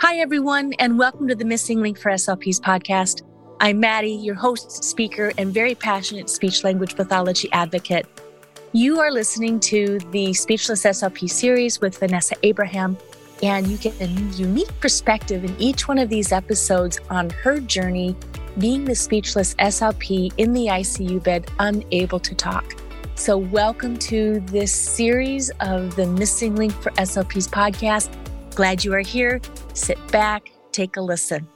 Hi, everyone, and welcome to the Missing Link for SLPs podcast. I'm Maddie, your host, speaker, and very passionate speech language pathology advocate. You are listening to the Speechless SLP series with Vanessa Abraham, and you get a unique perspective in each one of these episodes on her journey being the speechless SLP in the ICU bed, unable to talk. So, welcome to this series of the Missing Link for SLPs podcast. Glad you are here. Sit back, take a listen.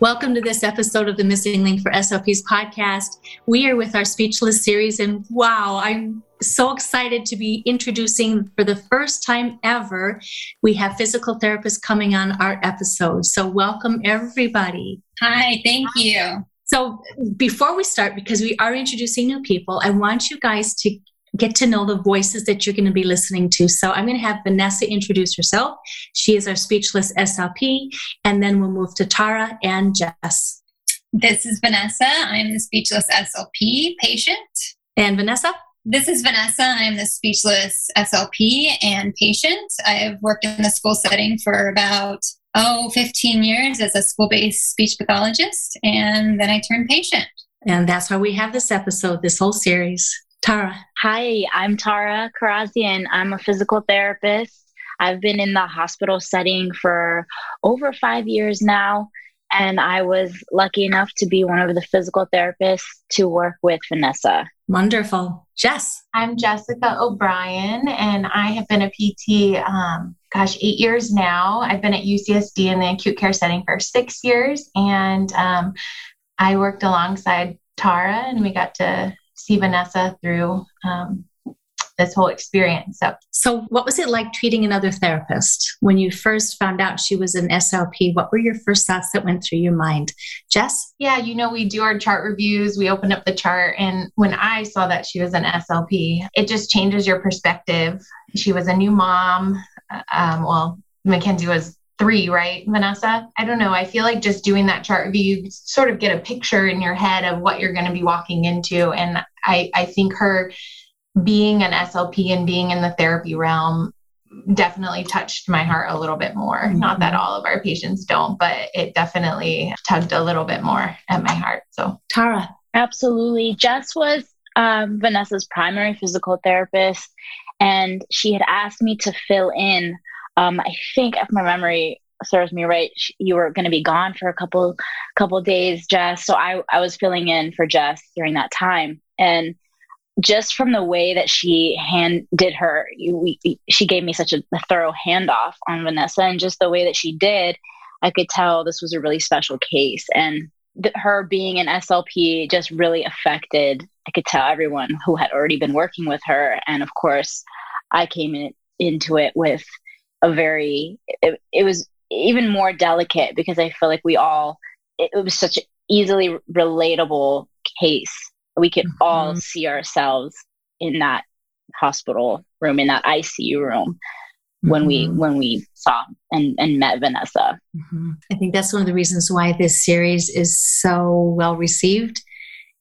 Welcome to this episode of the Missing Link for SLPs podcast. We are with our Speechless series, and wow, I'm so excited to be introducing for the first time ever. We have physical therapists coming on our episode. So, welcome everybody. Hi, thank you. So, before we start, because we are introducing new people, I want you guys to get to know the voices that you're going to be listening to. So I'm going to have Vanessa introduce herself. She is our speechless SLP, and then we'll move to Tara and Jess. This is Vanessa. I'm the speechless SLP patient. And Vanessa? This is Vanessa. I'm the speechless SLP and patient. I've worked in the school setting for about, oh, 15 years as a school based speech pathologist, and then I turned patient. And that's why we have this episode, this whole series. Tara. Hi, I'm Tara Karazian. I'm a physical therapist. I've been in the hospital setting for over five years now, and I was lucky enough to be one of the physical therapists to work with Vanessa. Wonderful. Jess. I'm Jessica O'Brien, and I have been a PT, um, gosh, eight years now. I've been at UCSD in the acute care setting for six years, and um, I worked alongside Tara, and we got to see Vanessa through um, this whole experience. So, so what was it like treating another therapist when you first found out she was an SLP? What were your first thoughts that went through your mind, Jess? Yeah, you know, we do our chart reviews. We open up the chart, and when I saw that she was an SLP, it just changes your perspective. She was a new mom. Um, well, Mackenzie was three, right, Vanessa? I don't know. I feel like just doing that chart review, you sort of get a picture in your head of what you're going to be walking into. And I, I think her being an SLP and being in the therapy realm definitely touched my heart a little bit more. Mm-hmm. Not that all of our patients don't, but it definitely tugged a little bit more at my heart. So, Tara. Absolutely. Jess was um, Vanessa's primary physical therapist, and she had asked me to fill in um, I think if my memory serves me right, you were going to be gone for a couple couple days, Jess. So I I was filling in for Jess during that time, and just from the way that she hand did her, you, we, she gave me such a, a thorough handoff on Vanessa, and just the way that she did, I could tell this was a really special case, and th- her being an SLP just really affected. I could tell everyone who had already been working with her, and of course, I came in, into it with a very it, it was even more delicate because I feel like we all it, it was such an easily relatable case. We could mm-hmm. all see ourselves in that hospital room, in that ICU room. When we mm-hmm. when we saw and, and met Vanessa. Mm-hmm. I think that's one of the reasons why this series is so well received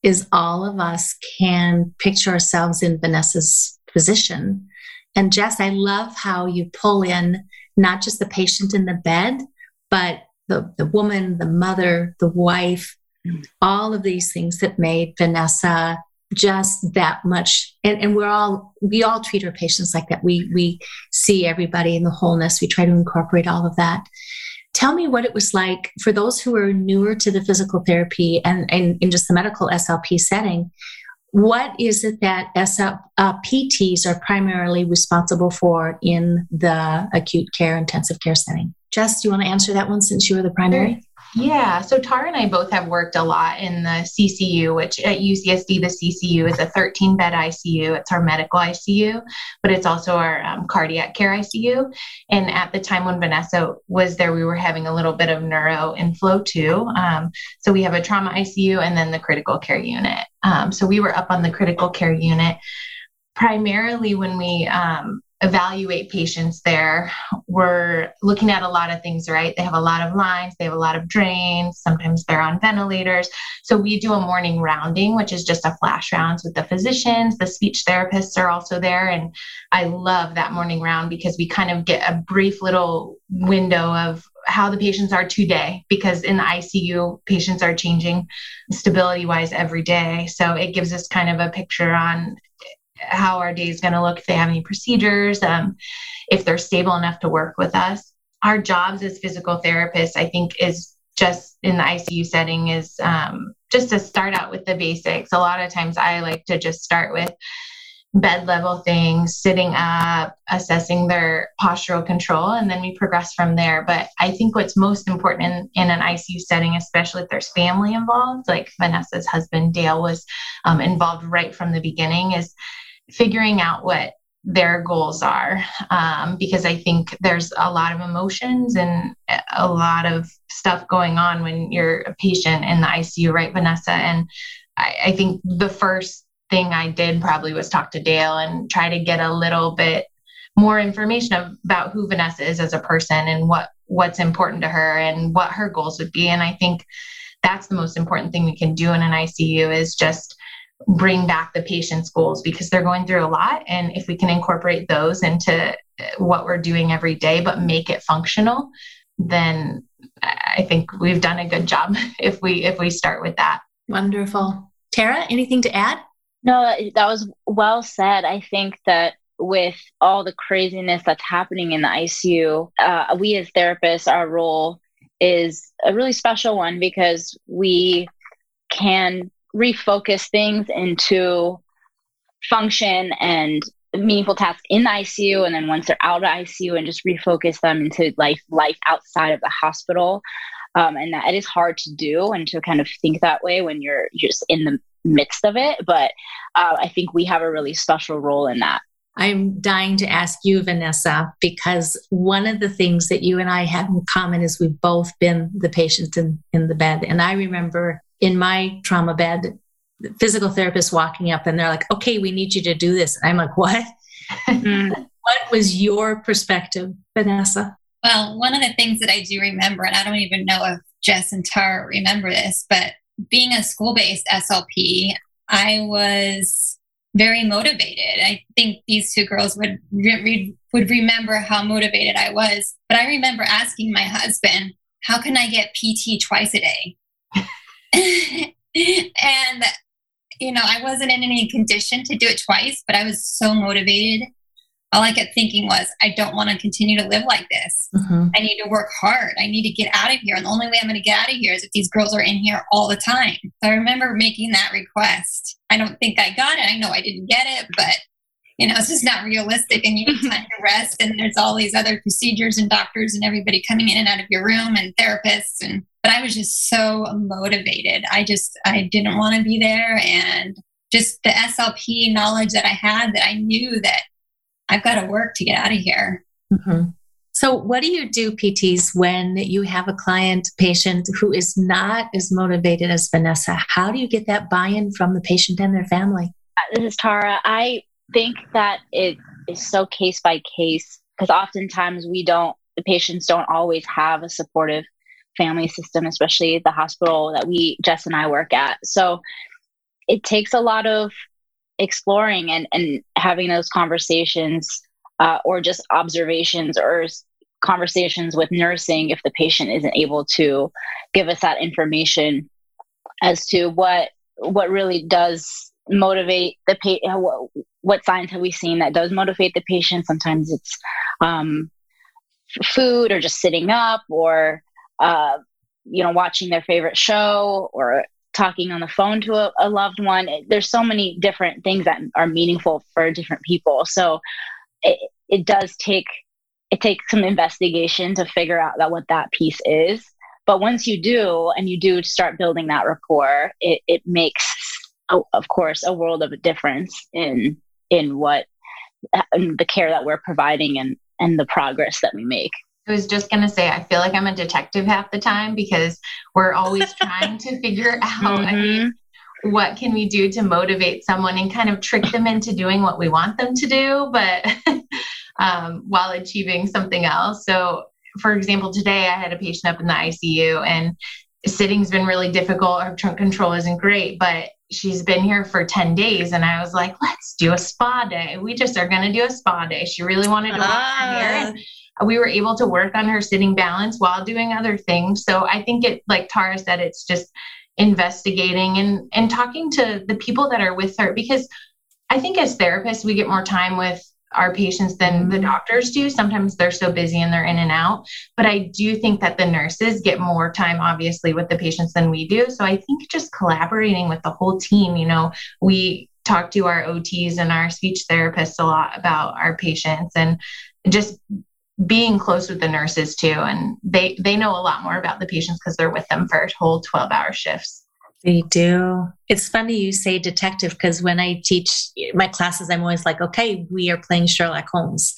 is all of us can picture ourselves in Vanessa's position and Jess, I love how you pull in not just the patient in the bed, but the, the woman, the mother, the wife, all of these things that made Vanessa just that much. And, and we're all we all treat our patients like that. We we see everybody in the wholeness. We try to incorporate all of that. Tell me what it was like for those who are newer to the physical therapy and, and in just the medical slp setting. What is it that SL, uh, PTs are primarily responsible for in the acute care intensive care setting? Jess, do you want to answer that one since you were the primary? Yeah, so Tara and I both have worked a lot in the CCU, which at UCSD, the CCU is a 13 bed ICU. It's our medical ICU, but it's also our um, cardiac care ICU. And at the time when Vanessa was there, we were having a little bit of neuro inflow too. Um, so we have a trauma ICU and then the critical care unit. Um, so we were up on the critical care unit primarily when we um, evaluate patients there, we're looking at a lot of things, right? They have a lot of lines, they have a lot of drains, sometimes they're on ventilators. So we do a morning rounding, which is just a flash rounds with the physicians, the speech therapists are also there. And I love that morning round because we kind of get a brief little window of how the patients are today because in the ICU, patients are changing stability wise every day. So it gives us kind of a picture on how our day is going to look if they have any procedures, um, if they're stable enough to work with us. Our jobs as physical therapists, I think, is just in the ICU setting is um, just to start out with the basics. A lot of times I like to just start with bed level things, sitting up, assessing their postural control, and then we progress from there. But I think what's most important in, in an ICU setting, especially if there's family involved, like Vanessa's husband Dale was um, involved right from the beginning, is figuring out what their goals are um, because I think there's a lot of emotions and a lot of stuff going on when you're a patient in the ICU, right, Vanessa? And I, I think the first thing I did probably was talk to Dale and try to get a little bit more information about who Vanessa is as a person and what what's important to her and what her goals would be. And I think that's the most important thing we can do in an ICU is just bring back the patient's goals because they're going through a lot. And if we can incorporate those into what we're doing every day, but make it functional, then I think we've done a good job if we if we start with that. Wonderful. Tara, anything to add? No, that was well said. I think that with all the craziness that's happening in the ICU, uh, we as therapists, our role is a really special one because we can refocus things into function and meaningful tasks in ICU, and then once they're out of ICU, and just refocus them into life life outside of the hospital. Um, and that it is hard to do and to kind of think that way when you're just in the midst of it. But uh, I think we have a really special role in that. I'm dying to ask you, Vanessa, because one of the things that you and I have in common is we've both been the patients in, in the bed. And I remember in my trauma bed, the physical therapist walking up and they're like, okay, we need you to do this. I'm like, what? Mm. what was your perspective, Vanessa? Well, one of the things that I do remember, and I don't even know if Jess and Tara remember this, but being a school based SLP, I was very motivated. I think these two girls would re- re- would remember how motivated I was. But I remember asking my husband, "How can I get PT twice a day?" And you know, I wasn't in any condition to do it twice, but I was so motivated all I kept thinking was, I don't want to continue to live like this. Mm-hmm. I need to work hard. I need to get out of here. And the only way I'm going to get out of here is if these girls are in here all the time. So I remember making that request. I don't think I got it. I know I didn't get it, but you know, it's just not realistic and you need time to rest. And there's all these other procedures and doctors and everybody coming in and out of your room and therapists. And, but I was just so motivated. I just, I didn't want to be there. And just the SLP knowledge that I had that I knew that I've got to work to get out of here. Mm-hmm. So, what do you do, PTs, when you have a client patient who is not as motivated as Vanessa? How do you get that buy in from the patient and their family? This is Tara. I think that it is so case by case because oftentimes we don't, the patients don't always have a supportive family system, especially the hospital that we, Jess and I work at. So, it takes a lot of exploring and, and having those conversations uh, or just observations or conversations with nursing if the patient isn't able to give us that information as to what what really does motivate the patient uh, what, signs have we seen that does motivate the patient sometimes it's um, food or just sitting up or uh, you know watching their favorite show or talking on the phone to a, a loved one. There's so many different things that are meaningful for different people. So it, it does take it takes some investigation to figure out that what that piece is. But once you do, and you do start building that rapport, it, it makes, of course, a world of a difference in in what in the care that we're providing and and the progress that we make. I was just going to say, I feel like I'm a detective half the time because we're always trying to figure out, mm-hmm. I mean, mm-hmm. what can we do to motivate someone and kind of trick them into doing what we want them to do. But um, while achieving something else. So, for example, today I had a patient up in the ICU and sitting's been really difficult. Her trunk control isn't great, but she's been here for 10 days. And I was like, let's do a spa day. We just are going to do a spa day. She really wanted to ah. work here. And we were able to work on her sitting balance while doing other things. So I think it, like Tara said, it's just investigating and, and talking to the people that are with her because I think as therapists, we get more time with our patients than the mm-hmm. doctors do. Sometimes they're so busy and they're in and out. But I do think that the nurses get more time, obviously, with the patients than we do. So I think just collaborating with the whole team, you know, we talk to our OTs and our speech therapists a lot about our patients and just being close with the nurses too and they they know a lot more about the patients because they're with them for whole 12 hour shifts they do. It's funny you say detective because when I teach my classes, I'm always like, okay, we are playing Sherlock Holmes.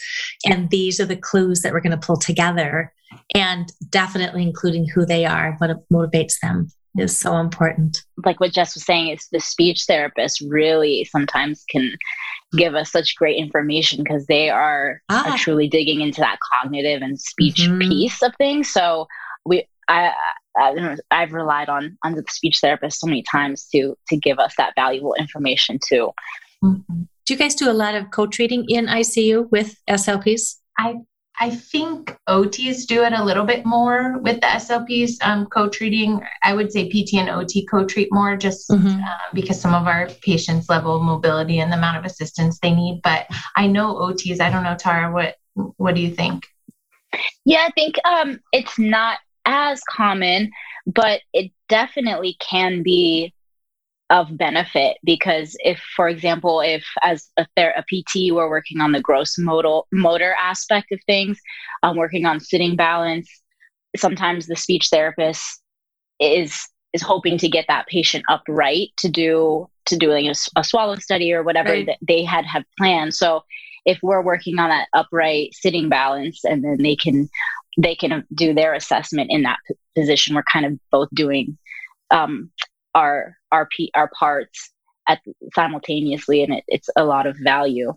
And these are the clues that we're going to pull together. And definitely including who they are, what motivates them is so important. Like what Jess was saying, is the speech therapist really sometimes can give us such great information because they are, ah. are, truly digging into that cognitive and speech mm-hmm. piece of things. So we I, I I've relied on on the speech therapist so many times to to give us that valuable information too. Mm-hmm. Do you guys do a lot of co-treating in ICU with SLPs? I I think OTs do it a little bit more with the SLPs um, co-treating. I would say PT and OT co-treat more just mm-hmm. uh, because some of our patients' level of mobility and the amount of assistance they need. But I know OTs. I don't know, Tara. What what do you think? Yeah, I think um, it's not as common, but it definitely can be of benefit because if for example if as a, ther- a pt we're working on the gross motor motor aspect of things um, working on sitting balance sometimes the speech therapist is is hoping to get that patient upright to do to doing a, a swallow study or whatever right. that they had had planned so if we're working on that upright sitting balance and then they can they can do their assessment in that position. We're kind of both doing um, our our p our parts at simultaneously, and it, it's a lot of value.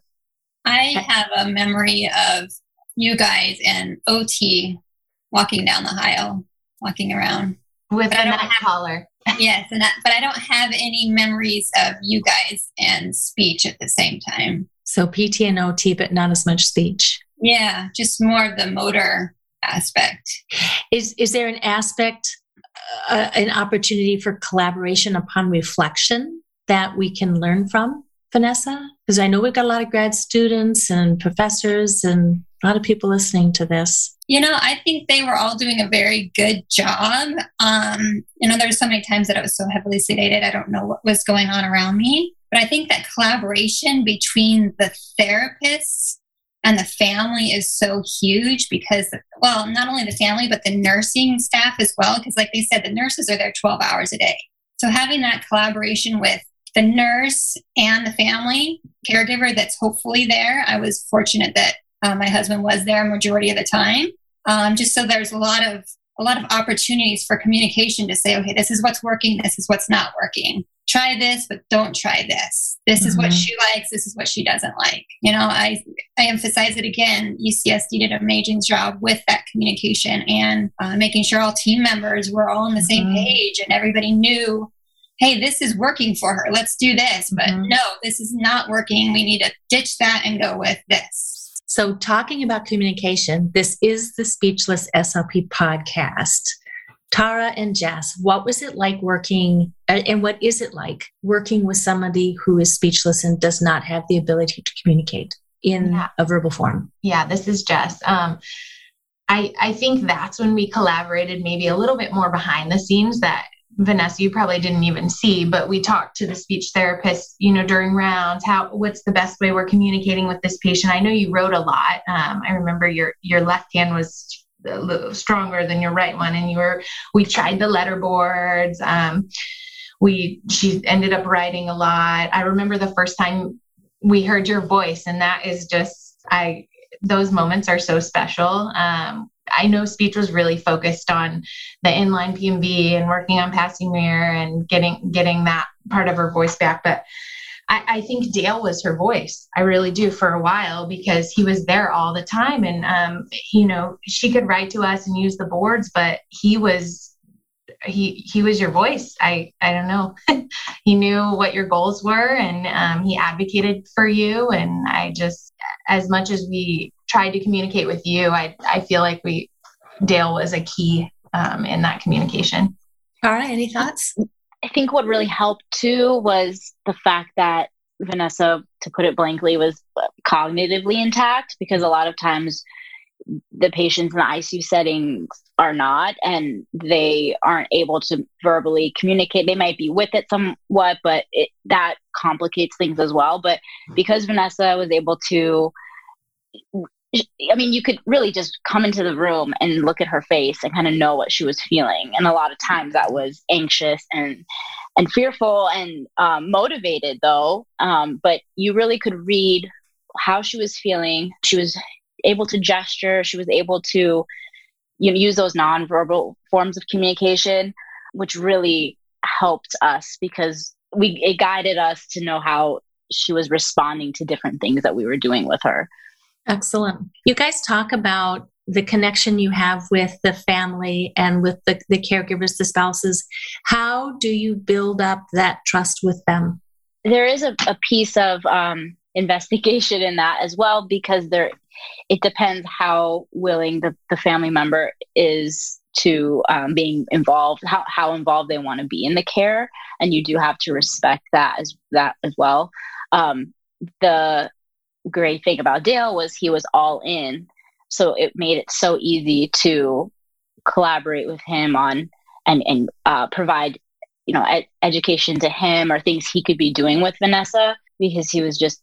I have a memory of you guys and OT walking down the aisle, walking around with a neck collar. Yes, and that, but I don't have any memories of you guys and speech at the same time. So PT and OT, but not as much speech. Yeah, just more of the motor aspect. Is is there an aspect, uh, an opportunity for collaboration upon reflection that we can learn from, Vanessa? Because I know we've got a lot of grad students and professors and a lot of people listening to this. You know, I think they were all doing a very good job. Um, you know, there's so many times that I was so heavily sedated, I don't know what was going on around me. But I think that collaboration between the therapists and the family is so huge because well not only the family but the nursing staff as well because like they said the nurses are there 12 hours a day. So having that collaboration with the nurse and the family caregiver that's hopefully there i was fortunate that uh, my husband was there majority of the time. Um, just so there's a lot of a lot of opportunities for communication to say okay this is what's working this is what's not working try this, but don't try this. This mm-hmm. is what mm-hmm. she likes. This is what she doesn't like. You know, I, I emphasize it again. UCSD did an amazing job with that communication and uh, making sure all team members were all on the same mm-hmm. page and everybody knew, hey, this is working for her. Let's do this. But mm-hmm. no, this is not working. We need to ditch that and go with this. So, talking about communication, this is the Speechless SLP podcast. Tara and Jess, what was it like working, and what is it like working with somebody who is speechless and does not have the ability to communicate in yeah. a verbal form? Yeah, this is Jess. Um, I, I think that's when we collaborated maybe a little bit more behind the scenes that Vanessa, you probably didn't even see, but we talked to the speech therapist, you know, during rounds. How, what's the best way we're communicating with this patient? I know you wrote a lot. Um, I remember your your left hand was a little stronger than your right one and you were we tried the letter boards um, we she ended up writing a lot i remember the first time we heard your voice and that is just i those moments are so special um, I know speech was really focused on the inline PMV and working on Passy-Muir and getting getting that part of her voice back. But I, I, think Dale was her voice. I really do for a while because he was there all the time. And, um, you know, she could write to us and use the boards, but he was he he was your voice i i don't know he knew what your goals were and um, he advocated for you and i just as much as we tried to communicate with you i i feel like we dale was a key um, in that communication all right any thoughts i think what really helped too was the fact that vanessa to put it blankly was cognitively intact because a lot of times the patients in the ICU settings are not, and they aren't able to verbally communicate. They might be with it somewhat, but it, that complicates things as well. But because Vanessa was able to, I mean, you could really just come into the room and look at her face and kind of know what she was feeling. And a lot of times that was anxious and and fearful and um, motivated, though. Um, but you really could read how she was feeling. She was able to gesture. She was able to you know, use those nonverbal forms of communication, which really helped us because we it guided us to know how she was responding to different things that we were doing with her. Excellent. You guys talk about the connection you have with the family and with the, the caregivers, the spouses. How do you build up that trust with them? There is a, a piece of um, investigation in that as well because there it depends how willing the, the family member is to um, being involved how, how involved they want to be in the care and you do have to respect that as that as well um, the great thing about dale was he was all in. So it made it so easy to collaborate with him on and and uh, provide you know ed- education to him or things he could be doing with vanessa because he was just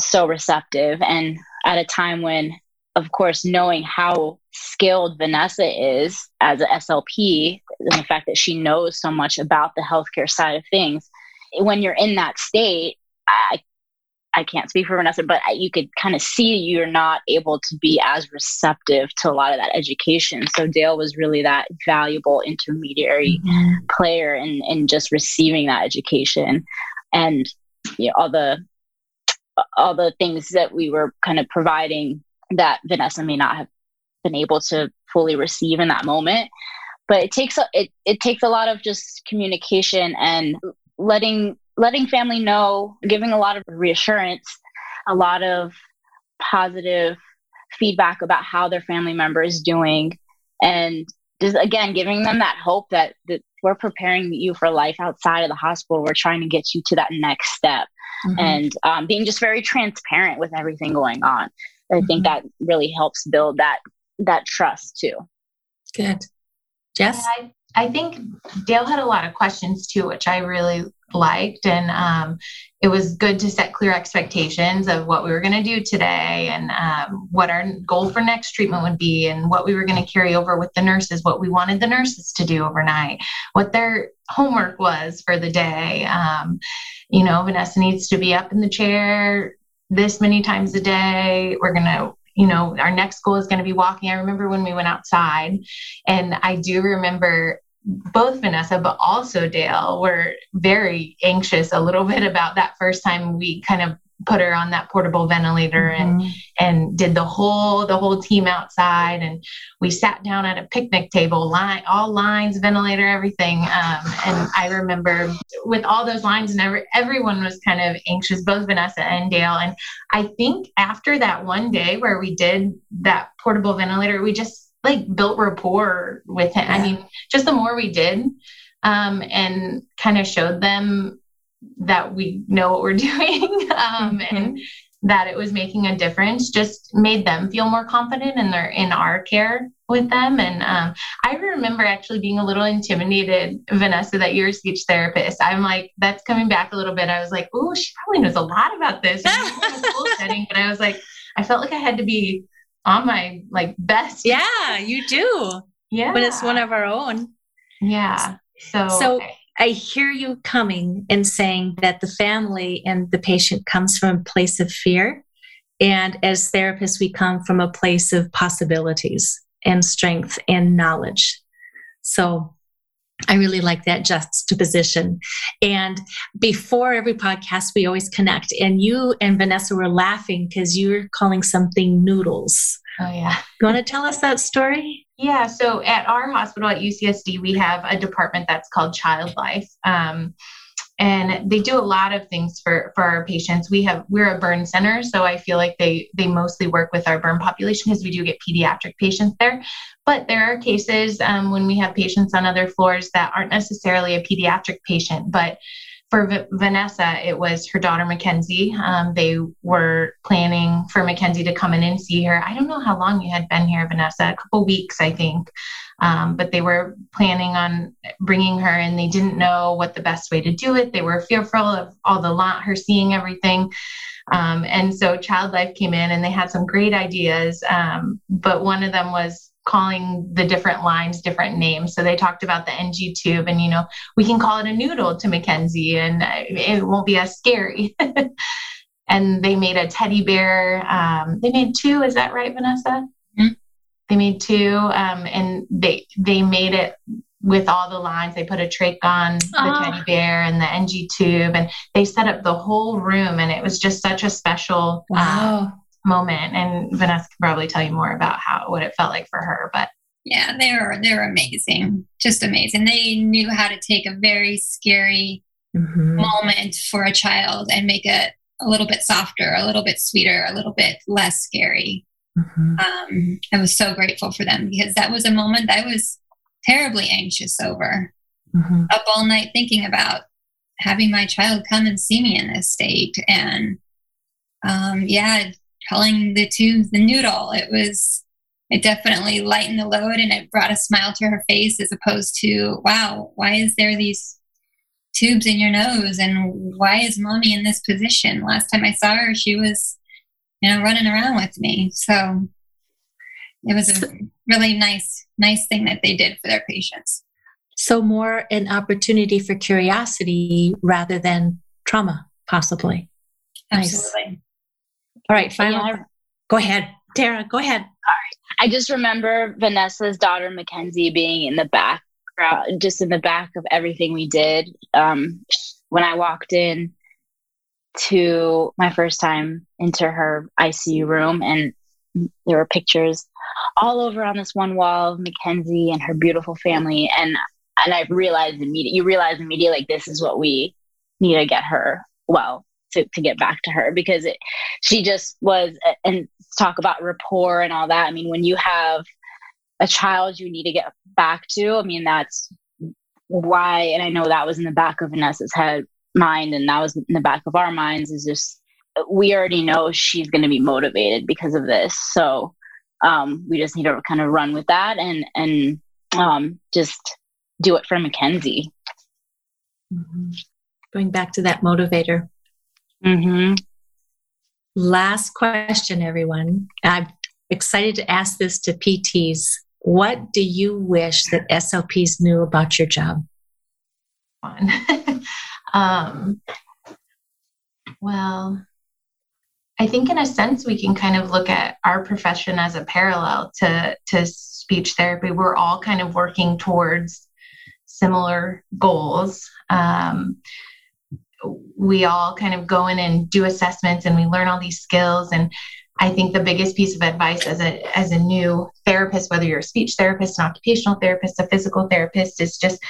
so receptive. And at a time when of course knowing how skilled vanessa is as an slp and the fact that she knows so much about the healthcare side of things when you're in that state i I can't speak for Vanessa, but you could kind of see you're not able to be as receptive to a lot of that education. So Dale was really that valuable intermediary mm-hmm. player in, in just receiving that education and you know, all the all the things that we were kind of providing that Vanessa may not have been able to fully receive in that moment. But it takes a, it, it takes a lot of just communication and letting letting family know, giving a lot of reassurance, a lot of positive feedback about how their family member is doing, and just again giving them that hope that that we're preparing you for life outside of the hospital. We're trying to get you to that next step mm-hmm. and um, being just very transparent with everything going on. I mm-hmm. think that really helps build that that trust too. Good, Jess. I, I think Dale had a lot of questions too, which I really liked. And um, it was good to set clear expectations of what we were going to do today and um, what our goal for next treatment would be and what we were going to carry over with the nurses, what we wanted the nurses to do overnight, what their homework was for the day. Um, you know, Vanessa needs to be up in the chair this many times a day. We're going to you know, our next goal is going to be walking. I remember when we went outside, and I do remember both Vanessa, but also Dale were very anxious a little bit about that first time we kind of put her on that portable ventilator mm-hmm. and and did the whole the whole team outside. And we sat down at a picnic table line all lines ventilator everything. Um, and i remember with all those lines and every, everyone was kind of anxious both vanessa and dale. And i think after that one day where we did that portable ventilator we just like built rapport with him. Yeah. I mean, just the more we did um, and kind of showed them that we know what we're doing um, mm-hmm. and that it was making a difference just made them feel more confident in their in our care with them and um, i remember actually being a little intimidated vanessa that you're a speech therapist i'm like that's coming back a little bit i was like oh she probably knows a lot about this setting but i was like i felt like i had to be on my like best. Yeah, you do. Yeah. But it's one of our own. Yeah. So So I hear you coming and saying that the family and the patient comes from a place of fear. And as therapists, we come from a place of possibilities and strength and knowledge. So I really like that juxtaposition. And before every podcast, we always connect. And you and Vanessa were laughing because you're calling something noodles. Oh, yeah. You want to tell us that story? Yeah. So at our hospital at UCSD, we have a department that's called Child Life. Um, and they do a lot of things for for our patients we have we're a burn center so i feel like they they mostly work with our burn population because we do get pediatric patients there but there are cases um, when we have patients on other floors that aren't necessarily a pediatric patient but for v- Vanessa, it was her daughter Mackenzie. Um, they were planning for Mackenzie to come in and see her. I don't know how long you had been here, Vanessa, a couple weeks, I think. Um, but they were planning on bringing her, and they didn't know what the best way to do it. They were fearful of all the lot, her seeing everything. Um, and so Child Life came in and they had some great ideas. Um, but one of them was calling the different lines different names. So they talked about the NG tube, and you know, we can call it a noodle to Mackenzie, and it won't be as scary. and they made a teddy bear. Um, they made two. Is that right, Vanessa? They made two, um, and they they made it with all the lines. They put a trach on the oh. teddy bear and the NG tube, and they set up the whole room, and it was just such a special. Um, wow moment and vanessa can probably tell you more about how what it felt like for her but yeah they were they're amazing just amazing they knew how to take a very scary mm-hmm. moment for a child and make it a little bit softer a little bit sweeter a little bit less scary mm-hmm. um, i was so grateful for them because that was a moment i was terribly anxious over mm-hmm. up all night thinking about having my child come and see me in this state and um, yeah calling the tubes the noodle. It was, it definitely lightened the load and it brought a smile to her face as opposed to, wow, why is there these tubes in your nose and why is mommy in this position? Last time I saw her, she was, you know, running around with me. So it was a really nice, nice thing that they did for their patients. So more an opportunity for curiosity rather than trauma, possibly. Absolutely. Nice. All right, final. Yeah. Go ahead, Tara. Go ahead. I just remember Vanessa's daughter Mackenzie being in the back, just in the back of everything we did. Um, when I walked in to my first time into her ICU room, and there were pictures all over on this one wall of Mackenzie and her beautiful family, and and I realized immediately, you realize immediately, like this is what we need to get her well to, to get back to her because it, she just was and talk about rapport and all that. I mean when you have a child you need to get back to i mean that's why and i know that was in the back of vanessa's head mind and that was in the back of our minds is just we already know she's going to be motivated because of this so um, we just need to kind of run with that and and um, just do it for mackenzie mm-hmm. going back to that motivator Mm-hmm. Last question, everyone. I'm excited to ask this to PTs. What do you wish that SLPs knew about your job? um, well, I think in a sense we can kind of look at our profession as a parallel to to speech therapy. We're all kind of working towards similar goals. Um, we all kind of go in and do assessments and we learn all these skills and I think the biggest piece of advice as a as a new therapist, whether you're a speech therapist, an occupational therapist, a physical therapist, is just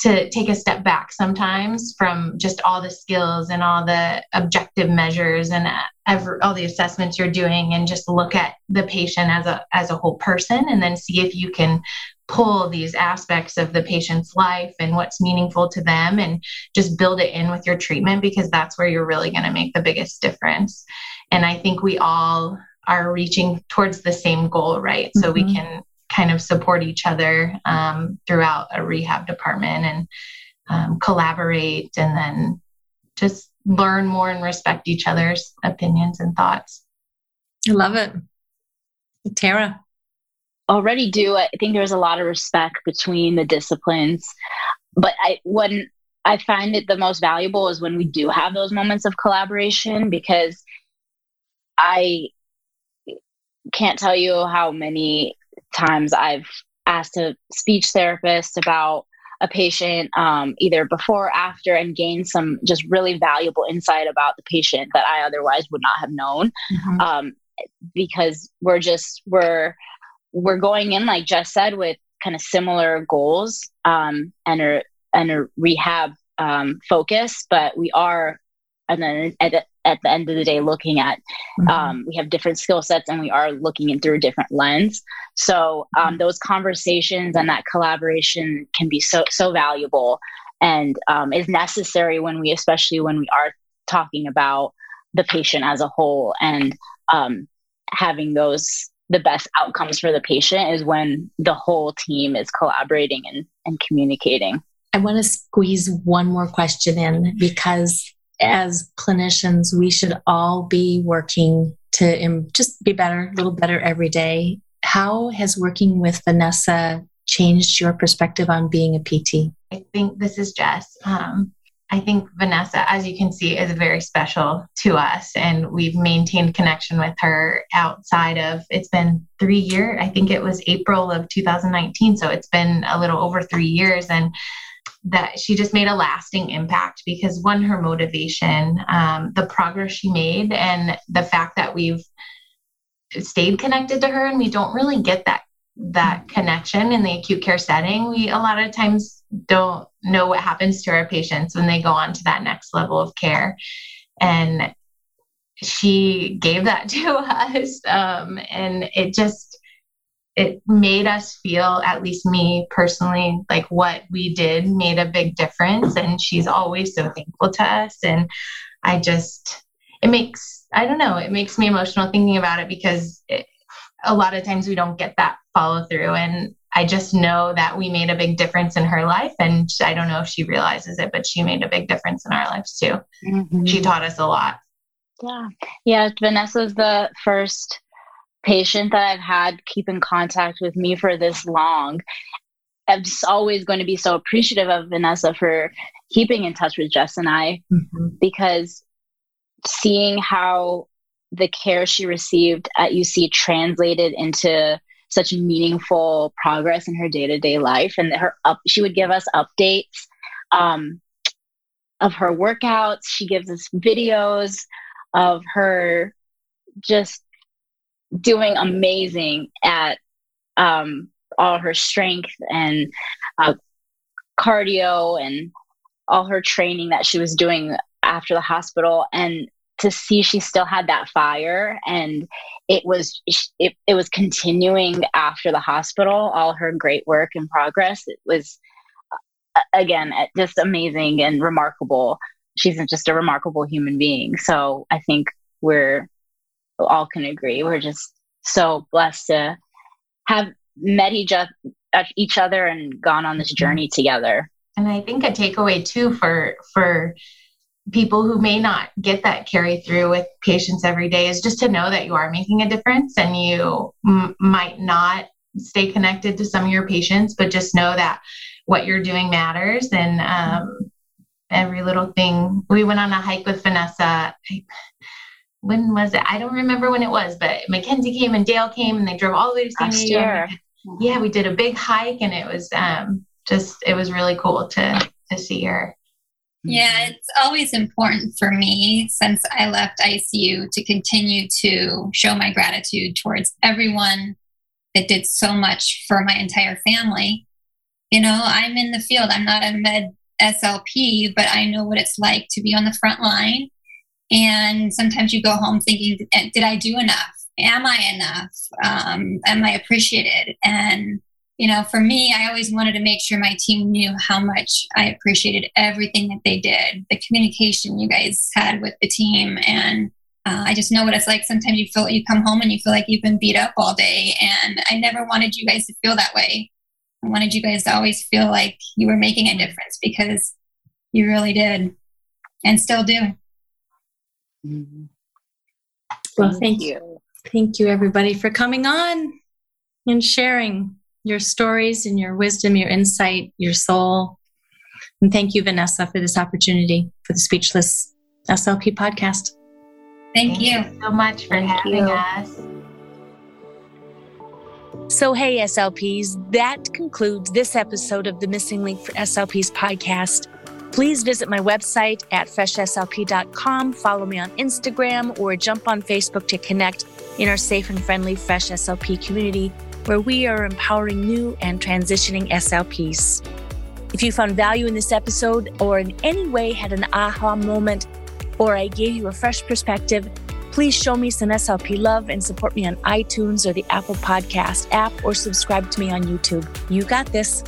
to take a step back sometimes from just all the skills and all the objective measures and every, all the assessments you're doing and just look at the patient as a as a whole person and then see if you can pull these aspects of the patient's life and what's meaningful to them and just build it in with your treatment because that's where you're really going to make the biggest difference. And I think we all are reaching towards the same goal, right? Mm-hmm. So we mm-hmm. can kind of support each other um, throughout a rehab department and um, collaborate and then just learn more and respect each other's opinions and thoughts. I love it. Tara already do. I think there's a lot of respect between the disciplines. But I when I find it the most valuable is when we do have those moments of collaboration because I can't tell you how many times I've asked a speech therapist about a patient um, either before or after and gain some just really valuable insight about the patient that I otherwise would not have known. Mm-hmm. Um, because we're just we're we're going in like Jess said with kind of similar goals um, and a and a rehab um, focus, but we are and then at the, at the end of the day looking at mm-hmm. um, we have different skill sets and we are looking in through a different lens so um, mm-hmm. those conversations and that collaboration can be so so valuable and um, is necessary when we especially when we are talking about the patient as a whole and um, having those the best outcomes for the patient is when the whole team is collaborating and, and communicating I want to squeeze one more question in because as clinicians, we should all be working to just be better, a little better every day. How has working with Vanessa changed your perspective on being a PT? I think this is Jess. Um, I think Vanessa, as you can see, is very special to us, and we've maintained connection with her outside of it's been three years. I think it was April of 2019, so it's been a little over three years, and that she just made a lasting impact because one her motivation um, the progress she made and the fact that we've stayed connected to her and we don't really get that that connection in the acute care setting we a lot of times don't know what happens to our patients when they go on to that next level of care. And she gave that to us um, and it just it made us feel, at least me personally, like what we did made a big difference. And she's always so thankful to us. And I just, it makes, I don't know, it makes me emotional thinking about it because it, a lot of times we don't get that follow through. And I just know that we made a big difference in her life. And I don't know if she realizes it, but she made a big difference in our lives too. Mm-hmm. She taught us a lot. Yeah. Yeah. Vanessa's the first patient that I've had keep in contact with me for this long. I'm just always going to be so appreciative of Vanessa for keeping in touch with Jess and I mm-hmm. because seeing how the care she received at UC translated into such meaningful progress in her day-to-day life and her up she would give us updates um, of her workouts she gives us videos of her just doing amazing at um, all her strength and uh, cardio and all her training that she was doing after the hospital. And to see she still had that fire and it was it, it was continuing after the hospital all her great work and progress it was uh, again just amazing and remarkable. She's just a remarkable human being. So i think we're all can agree. We're just so blessed to have met each other, each other and gone on this journey together. And I think a takeaway too for for people who may not get that carry through with patients every day is just to know that you are making a difference and you m- might not stay connected to some of your patients, but just know that what you're doing matters and um, every little thing. We went on a hike with Vanessa when was it? I don't remember when it was, but Mackenzie came and Dale came and they drove all the way to San Diego. Yeah, we did a big hike and it was um, just it was really cool to to see her. Yeah, it's always important for me since I left ICU to continue to show my gratitude towards everyone that did so much for my entire family. You know, I'm in the field. I'm not a med SLP, but I know what it's like to be on the front line and sometimes you go home thinking, did I do enough? Am I enough? Um, am I appreciated? And, you know, for me, I always wanted to make sure my team knew how much I appreciated everything that they did, the communication you guys had with the team. And uh, I just know what it's like. Sometimes you feel you come home and you feel like you've been beat up all day. And I never wanted you guys to feel that way. I wanted you guys to always feel like you were making a difference because you really did and still do. Mm-hmm. Well, thank, thank you. Thank you, everybody, for coming on and sharing your stories and your wisdom, your insight, your soul. And thank you, Vanessa, for this opportunity for the Speechless SLP podcast. Thank, thank you. you so much for thank having you. us. So, hey, SLPs, that concludes this episode of the Missing Link for SLPs podcast. Please visit my website at freshslp.com, follow me on Instagram, or jump on Facebook to connect in our safe and friendly Fresh SLP community where we are empowering new and transitioning SLPs. If you found value in this episode or in any way had an aha moment or I gave you a fresh perspective, please show me some SLP love and support me on iTunes or the Apple Podcast app or subscribe to me on YouTube. You got this.